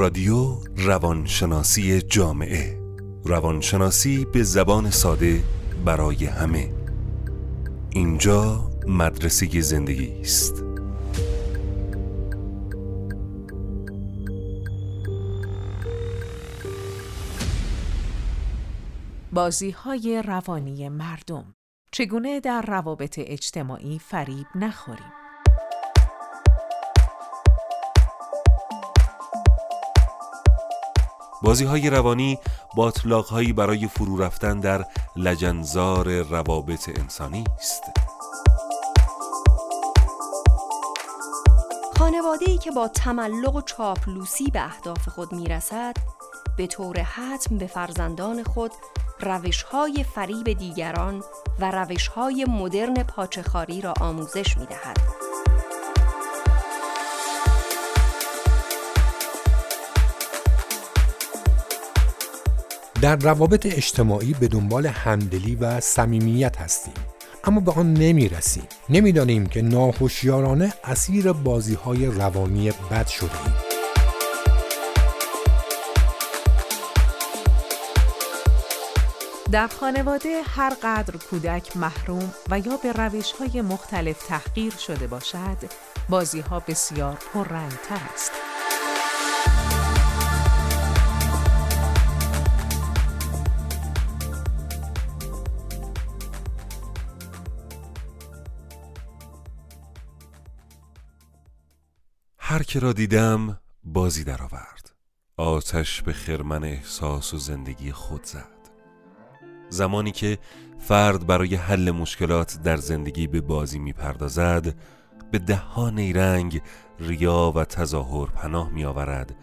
رادیو روانشناسی جامعه. روانشناسی به زبان ساده برای همه. اینجا مدرسه زندگی است. بازی های روانی مردم. چگونه در روابط اجتماعی فریب نخوریم؟ بازی های روانی باطلاق هایی برای فرو رفتن در لجنزار روابط انسانی است خانواده ای که با تملق و چاپلوسی به اهداف خود می‌رسد به طور حتم به فرزندان خود روش های فریب دیگران و روش های مدرن پاچخاری را آموزش می دهد. در روابط اجتماعی به دنبال همدلی و صمیمیت هستیم اما به آن نمی رسیم نمی‌دانیم که ناخوشیارانه اسیر بازی های روانی بد شده ایم. در خانواده هر قدر کودک محروم و یا به روش های مختلف تحقیر شده باشد بازی ها بسیار پررنگ تر است. هر که را دیدم بازی درآورد. آتش به خرمن احساس و زندگی خود زد. زمانی که فرد برای حل مشکلات در زندگی به بازی می‌پردازد به دهها نیرنگ ریا و تظاهر پناه می آورد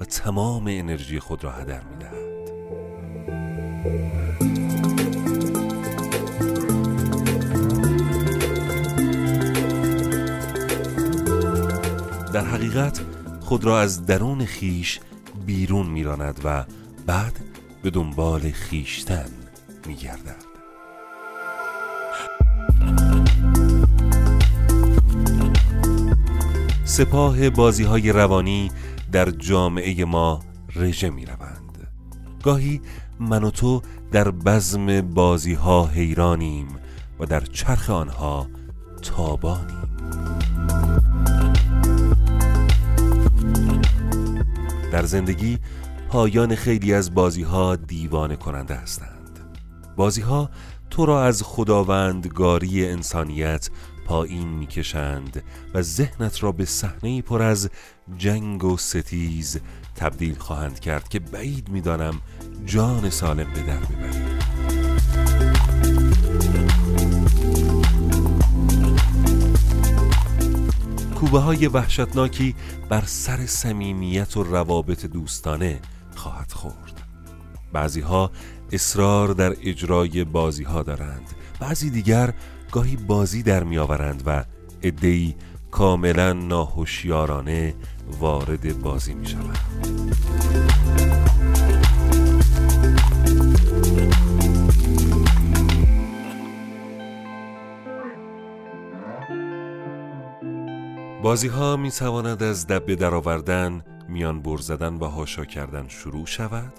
و تمام انرژی خود را هدر می در حقیقت خود را از درون خیش بیرون میراند و بعد به دنبال خیشتن میگردد سپاه بازی های روانی در جامعه ما رژه می روند. گاهی من و تو در بزم بازی ها حیرانیم و در چرخ آنها تابانیم در زندگی پایان خیلی از بازی ها دیوانه کننده هستند. بازی ها تو را از خداوندگاری انسانیت پایین می‌کشند و ذهنت را به صحنه پر از جنگ و ستیز تبدیل خواهند کرد که بعید می‌دانم جان سالم به در ببری کوبه های وحشتناکی بر سر صمیمیت و روابط دوستانه خواهد خورد. بعضی ها اصرار در اجرای بازی ها دارند. بعضی دیگر گاهی بازی در می آورند و ادهی کاملا ناهوشیارانه وارد بازی می شوند بازی ها می تواند از دبه درآوردن، میان بر زدن و هاشا کردن شروع شود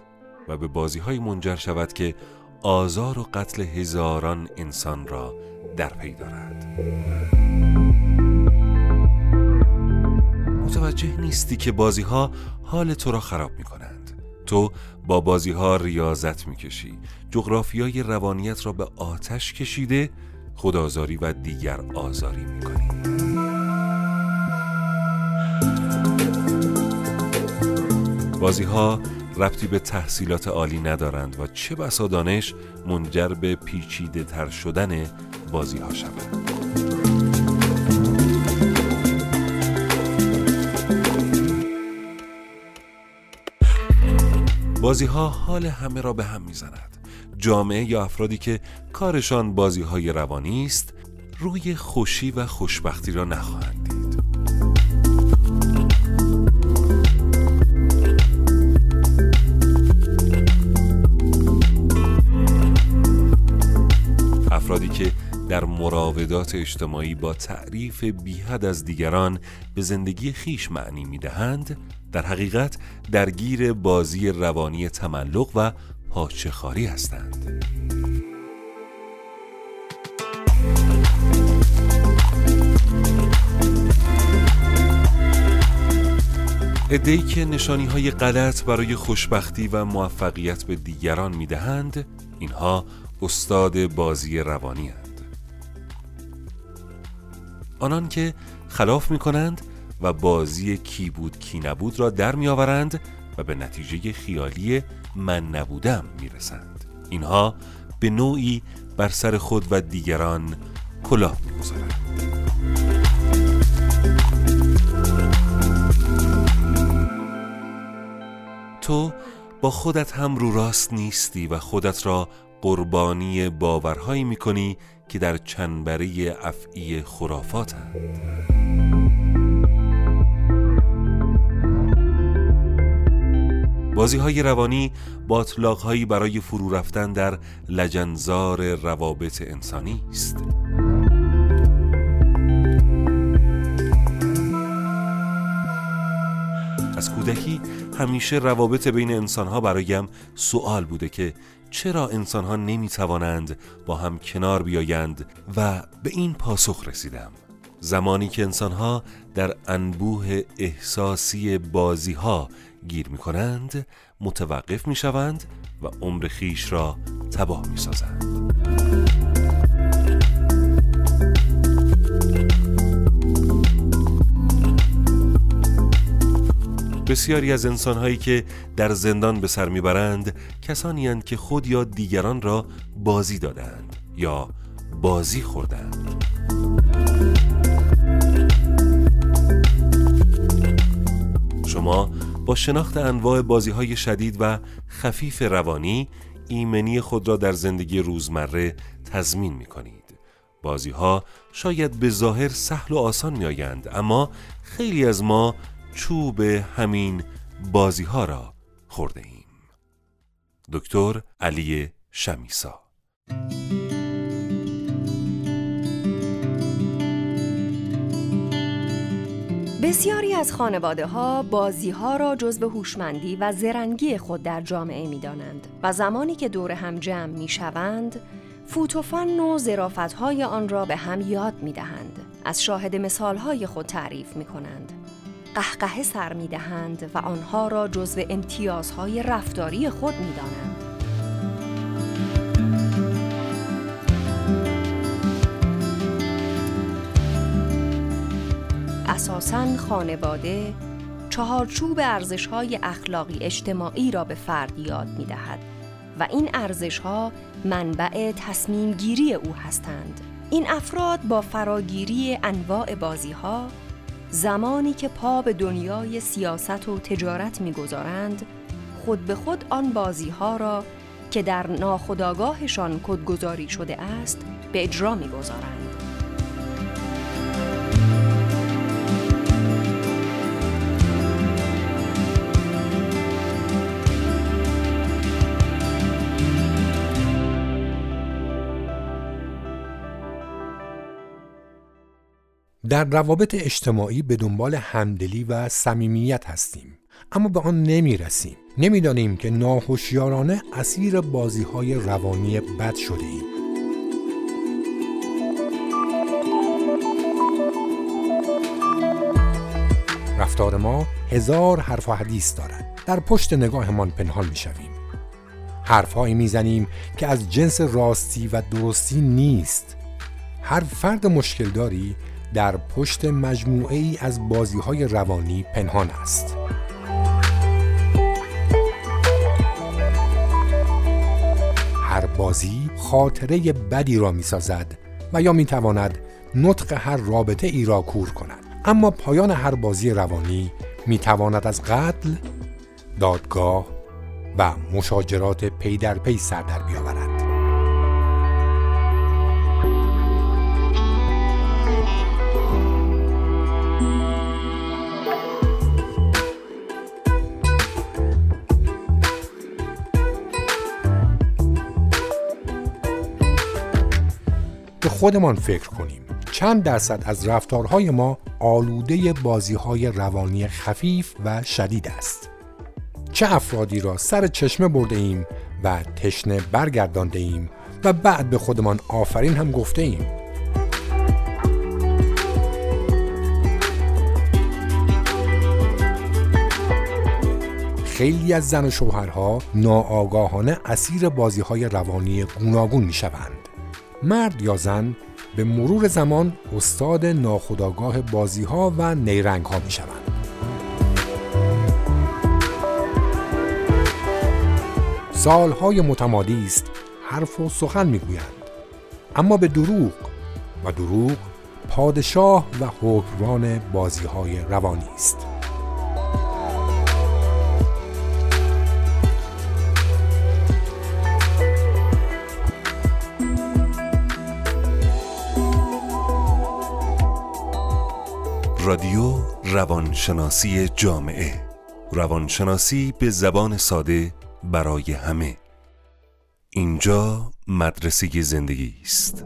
و به بازی های منجر شود که آزار و قتل هزاران انسان را در پی دارد. متوجه نیستی که بازی ها حال تو را خراب می کنند تو با بازی ها ریاضت می کشی جغرافیای روانیت را به آتش کشیده خودآزاری و دیگر آزاری می کنی بازی ها ربطی به تحصیلات عالی ندارند و چه بسا دانش منجر به پیچیده تر شدن بازی ها شود. بازی ها حال همه را به هم می‌زند. جامعه یا افرادی که کارشان بازی های روانی است روی خوشی و خوشبختی را نخواهند افرادی که در مراودات اجتماعی با تعریف بیحد از دیگران به زندگی خیش معنی می‌دهند در حقیقت درگیر بازی روانی تملق و پاچخاری هستند. ادهی که نشانی های غلط برای خوشبختی و موفقیت به دیگران می‌دهند اینها استاد بازی روانی هند. آنان که خلاف می کنند و بازی کی بود کی نبود را در می آورند و به نتیجه خیالی من نبودم می رسند. اینها به نوعی بر سر خود و دیگران کلاه می گذارند. تو با خودت هم رو راست نیستی و خودت را قربانی باورهایی می‌کنی که در چنبره افعی خرافاتند بازی های روانی باطلاق هایی برای فرو رفتن در لجنزار روابط انسانی است. از کودکی همیشه روابط بین انسانها برایم سوال بوده که چرا انسانها نمی توانند با هم کنار بیایند و به این پاسخ رسیدم؟ زمانی که انسانها در انبوه احساسی بازی ها گیر می کنند متوقف می شوند و عمر خیش را تباه می سازند بسیاری از انسانهایی که در زندان به سر می‌برند کسانی هستند که خود یا دیگران را بازی دادند یا بازی خوردند شما با شناخت انواع بازی های شدید و خفیف روانی ایمنی خود را در زندگی روزمره تضمین می کنید بازی ها شاید به ظاهر سهل و آسان می آیند اما خیلی از ما چوب همین بازی ها را خورده ایم دکتر علی شمیسا بسیاری از خانواده ها بازی ها را جزو هوشمندی و زرنگی خود در جامعه می دانند و زمانی که دور هم جمع می شوند فوتوفن و زرافت های آن را به هم یاد می دهند. از شاهد مثال های خود تعریف می کنند. قهقه سر می دهند و آنها را جزو امتیازهای رفتاری خود می دانند. اساساً خانواده چهارچوب ارزش‌های اخلاقی اجتماعی را به فرد یاد می‌دهد و این ارزش‌ها منبع تصمیم گیری او هستند. این افراد با فراگیری انواع بازی‌ها زمانی که پا به دنیای سیاست و تجارت می‌گذارند خود به خود آن بازی‌ها را که در ناخودآگاهشان کدگذاری شده است به اجرا می‌گذارند. در روابط اجتماعی به دنبال همدلی و صمیمیت هستیم. اما به آن نمی رسیم نمی‌دانیم که ناهوشیارانه اسیر بازی های روانی بد شده ایم رفتار ما هزار حرف و حدیث دارد. در پشت نگاهمان پنهان می شویم حرفهایی می‌زنیم که از جنس راستی و درستی نیست. هر فرد مشکل داری در پشت مجموعه ای از بازی های روانی پنهان است. هر بازی خاطره بدی را می سازد و یا می تواند نطق هر رابطه ای را کور کند. اما پایان هر بازی روانی می تواند از قتل، دادگاه و مشاجرات پی در پی سر در بیاورد. خودمان فکر کنیم. چند درصد از رفتارهای ما آلوده بازیهای روانی خفیف و شدید است. چه افرادی را سر چشمه برده ایم و تشنه برگردانده ایم و بعد به خودمان آفرین هم گفته ایم خیلی از زن و شوهرها ناآگاهانه اسیر بازی های روانی گوناگون می شوند. مرد یا زن به مرور زمان استاد ناخداگاه بازی ها و نیرنگ ها می شوند. سالهای متمادی است حرف و سخن می‌گویند اما به دروغ و دروغ پادشاه و حکمران بازی های روانی است رادیو روانشناسی جامعه. روانشناسی به زبان ساده برای همه. اینجا مدرسه زندگی است.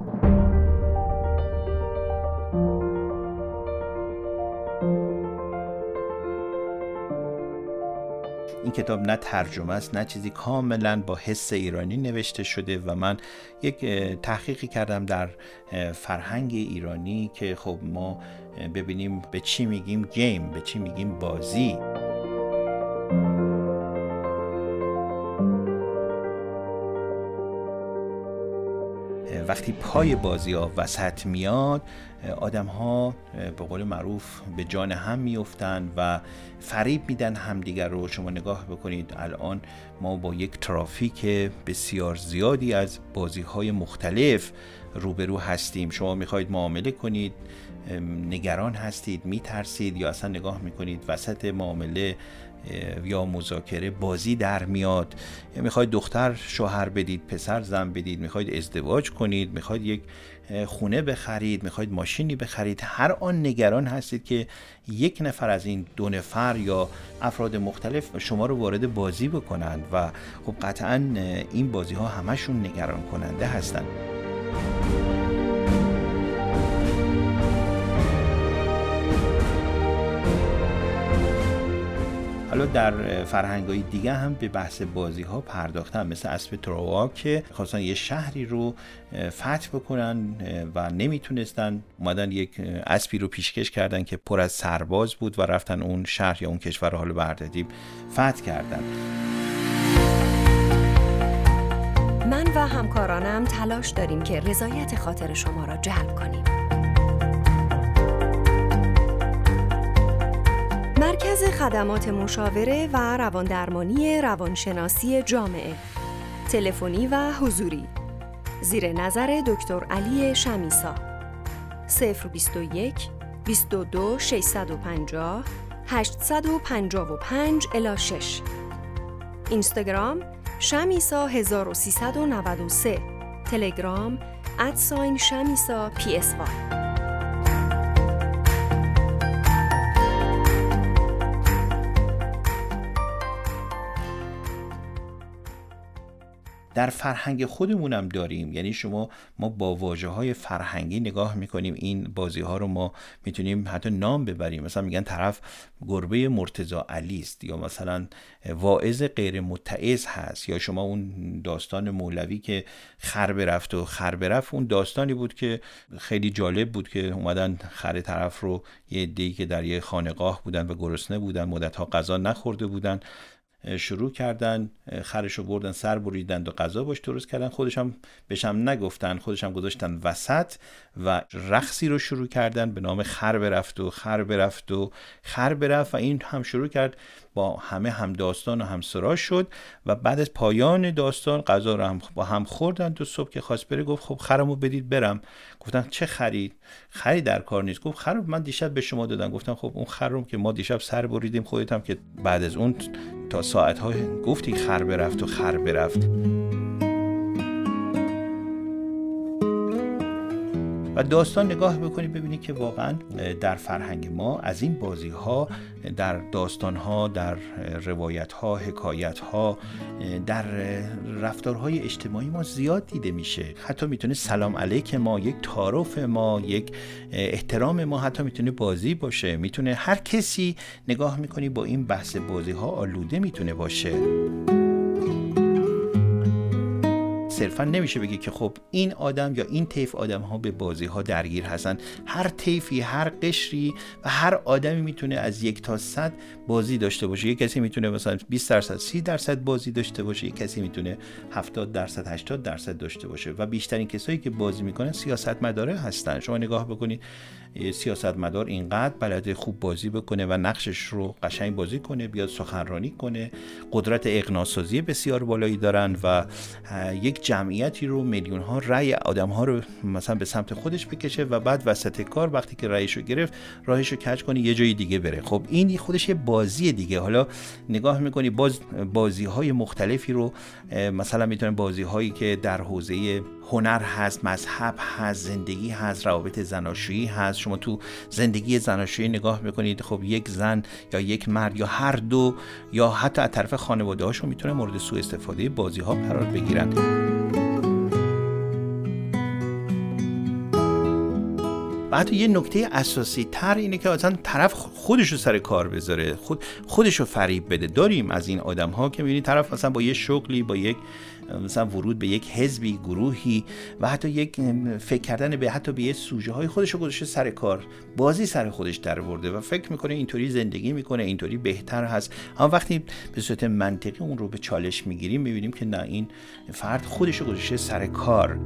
این کتاب نه ترجمه است نه چیزی کاملا با حس ایرانی نوشته شده و من یک تحقیقی کردم در فرهنگ ایرانی که خب ما ببینیم به چی میگیم گیم به چی میگیم بازی. وقتی پای بازی ها وسط میاد آدم ها به قول معروف به جان هم میفتن و فریب میدن همدیگر رو. شما نگاه بکنید الان ما با یک ترافیک بسیار زیادی از بازی های مختلف روبرو هستیم. شما می‌خواید معامله کنید نگران هستید میترسید یا اصلا نگاه می‌کنید وسط معامله یا مذاکره بازی در میاد. می‌خواید دختر شوهر بدید پسر زن بدید می‌خواید ازدواج کنید می‌خواید یک خونه بخرید می‌خواید ماشینی بخرید. هر آن نگران هستید که یک نفر از این دو نفر یا افراد مختلف شما رو وارد بازی بکنند و خب قطعا این بازی ها همشون نگران کننده هستند حالا در فرهنگ های دیگه هم به بحث بازی ها پرداختن مثل اسب تروا که خواستن یه شهری رو فتح بکنن و نمی‌تونستن. اومدن یک اسبی رو پیشکش کردن که پر از سرباز بود و رفتن اون شهر یا اون کشور حال بردادیم فتح کردن. من و همکارانم تلاش داریم که رضایت خاطر شما را جلب کنیم. مرکز خدمات مشاوره و رواندرمانی روانشناسی جامعه. تلفنی و حضوری. زیر نظر دکتر علی شمیسا. 021 22 650 855 الی 6 اینستاگرام شمیسا 1393 تلگرام ادساین شمیسا پی اس وای. در فرهنگ خودمونم داریم. یعنی شما ما با واجه های فرهنگی نگاه می‌کنیم. این بازی ها رو ما می‌تونیم حتی نام ببریم. مثلا میگن طرف گربه مرتزا علی است یا مثلا واعظ غیر متعز هست یا شما اون داستان مولوی که خر رفت و خر رفت اون داستانی بود که خیلی جالب بود که اومدن خر طرف رو یه دی که در یه خانقاه بودن و گرسنه بودن مدت ها غذا نخورده بودن. شروع کردن خرش رو بردن سر بریدن و غذا باش درست کردن. خودش هم بهشم نگفتن خودش هم گذاشتن وسط و رقصی رو شروع کردن. به نام خر برفت و خر برفت و خر برفت و این هم شروع کرد. با همه هم داستان و هم سرا شد و بعد از پایان داستان غذا رو هم با هم خوردن تو صبح که خواست بره گفت خب خرمو بدید برم. گفتن چه خرید؟ خری در کار نیست. گفت خر من دیشب به شما دادم. گفتم خب اون خر رو که ما دیشب سر بریدیم خودت هم که بعد از اون تا ساعت های گفتی خر برفت و خر برفت. و داستان نگاه بکنید ببینید که واقعا در فرهنگ ما از این بازی ها در داستان ها در روایت ها حکایت ها در رفتارهای اجتماعی ما زیاد دیده میشه. حتی می‌تونه سلام علیک ما یک تعارف ما یک احترام ما حتی می‌تونه بازی باشه. می‌تونه هر کسی نگاه می‌کنی با این بحث بازی ها آلوده می‌تونه باشه. صرفا نمیشه بگی که خب این آدم یا این طیف آدم ها به بازی ها درگیر هستن. هر طیفی هر قشری و هر آدمی می‌تونه از یک تا صد بازی داشته باشه. یک کسی می‌تونه مثلا 20 درصد 30 درصد بازی داشته باشه. یک کسی می‌تونه 70 درصد 80 درصد داشته باشه. و بیشترین کسایی که بازی می‌کنن سیاست مداره هستن. شما نگاه بکنید سیاستمدار اینقدر بلده خوب بازی بکنه و نقشش رو قشنگ بازی کنه بیاد سخنرانی کنه. قدرت اقناسازی بسیار بالایی دارن و یک جمعیتی رو میلیون ها رأی آدم ها رو مثلا به سمت خودش بکشه و بعد وسط کار وقتی که رأیش رو گرفت راهش رو کج کنه یه جای دیگه بره. خب این خودش یه بازی دیگه. حالا نگاه می‌کنی باز بازی های مختلفی رو مثلا می‌تونه بازی هایی که در حوزه هنر هست مذهب هست زندگی هست روابط زناشویی هست. شما تو زندگی زناشویی نگاه می‌کنید خب یک زن یا یک مرد یا هر دو یا حتی از طرف خانواده هاشون می‌تونه مورد سوء استفاده بازی ها قرار بگیرن. و حتی یه نکته اساسی تر اینه که اصلا طرف خودش رو سر کار بذاره خود خودش رو فریب بده. داریم از این آدم ها که می‌بینی طرف مثلا با یه شغلی با یک مثلا ورود به یک حزبی گروهی و حتی یک فکر کردن به حتی به یه سوژه های خودش رو گذاشته سر کار. بازی سر خودش در ورده و فکر می‌کنه اینطوری زندگی می‌کنه اینطوری بهتر هست. اما وقتی به صورت منطقی اون رو به چالش می‌گیریم می‌بینیم که نه این فرد خودش رو گذاشته سر کار.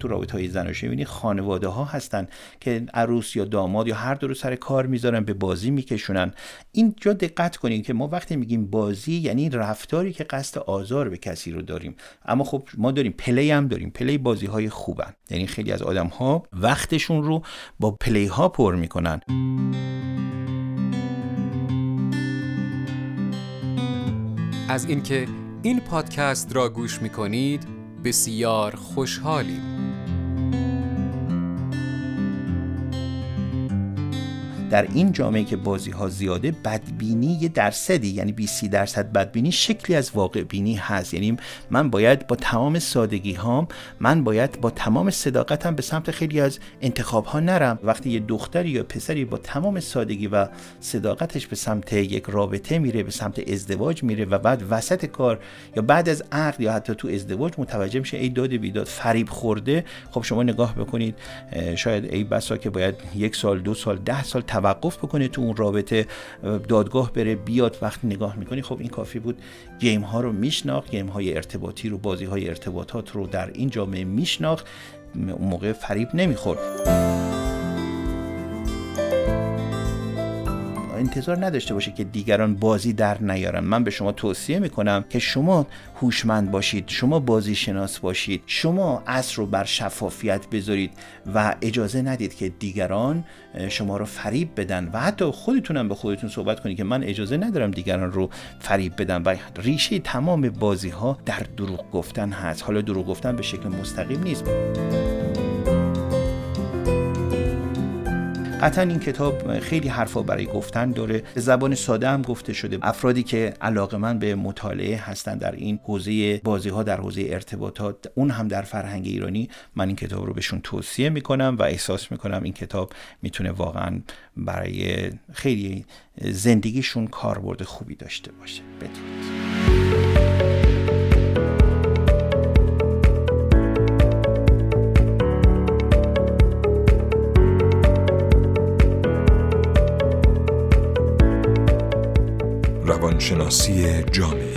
تو رابطه های زناشویی می‌بینی خانواده ها هستن که عروس یا داماد یا هر دو رو سر کار می‌ذارن به بازی میکشونن. اینجا دقت کنید که ما وقتی میگیم بازی یعنی رفتاری که قصد آزار به کسی رو داریم. اما خب ما داریم play هم داریم play بازی های خوبن. یعنی خیلی از آدم ها وقتشون رو با play ها پر می‌کنن. از اینکه این پادکست را گوش می‌کنید بسیار خوشحالیم. در این جامعه که بازی ها زیاده بدبینی یه درصدی یعنی 20 درصد بدبینی شکلی از واقع بینی هست. یعنی من باید با تمام سادگی هام من باید با تمام صداقتم به سمت خیلی از انتخاب ها نرم. وقتی یه دختری یا پسری با تمام سادگی و صداقتش به سمت یک رابطه میره به سمت ازدواج میره و بعد وسط کار یا بعد از عقد یا حتی تو ازدواج متوجه میشه ای داد بیداد فریب خورده خب شما نگاه بکنید شاید ای بسا که باید یک سال دو سال ده سال توقف بکنه تو اون رابطه دادگاه بره بیاد وقتی نگاه می‌کنی. خب این کافی بود. گیم ها رو میشناخت گیم های ارتباطی رو بازی های ارتباطات رو در این جامعه میشناخت. اون موقع فریب نمی‌خورد. انتظار نداشته باشه که دیگران بازی در نیارن. من به شما توصیه می‌کنم که شما هوشمند باشید شما بازی شناس باشید شما اصر رو بر شفافیت بذارید و اجازه ندید که دیگران شما رو فریب بدن و حتی خودتونم به خودتون صحبت کنید که من اجازه ندارم دیگران رو فریب بدن و ریشه تمام بازی ها در دروغ گفتن هست. حالا دروغ گفتن به شکل مستقیم نیست. قطعا این کتاب خیلی حرفا برای گفتن داره. به زبان ساده هم گفته شده. افرادی که علاقه من به مطالعه هستن در این حوزه بازی ها در حوزه ارتباطات اون هم در فرهنگ ایرانی من این کتاب رو بهشون توصیه می‌کنم و احساس می‌کنم این کتاب می‌تونه واقعا برای خیلی زندگیشون کاربرد خوبی داشته باشه. بدونید. روانشناسی جامعه.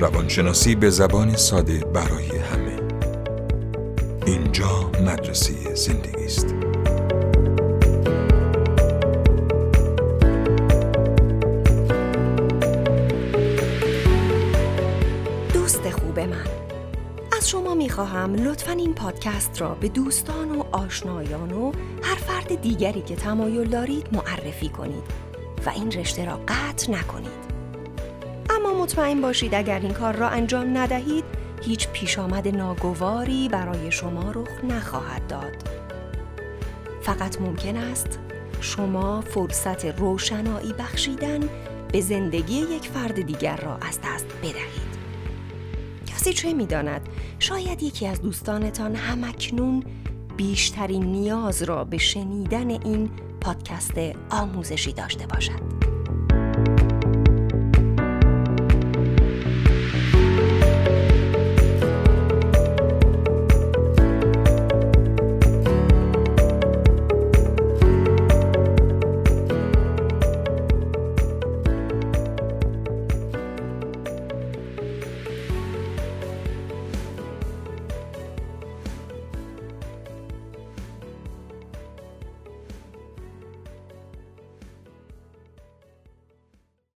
روانشناسی به زبان ساده برای همه. اینجا مدرسه زندگی است. دوست خوب من از شما می‌خواهم لطفا این پادکست را به دوستان و آشنایان و هر فرد دیگری که تمایل دارید معرفی کنید. و این رشته را قطع نکنید. اما مطمئن باشید اگر این کار را انجام ندهید هیچ پیش آمد ناگواری برای شما رخ نخواهد داد. فقط ممکن است شما فرصت روشنایی بخشیدن به زندگی یک فرد دیگر را از دست بدهید. کسی چه می‌داند شاید یکی از دوستانتان همکنون بیشترین نیاز را به شنیدن این پادکست آموزشی داشته باشد.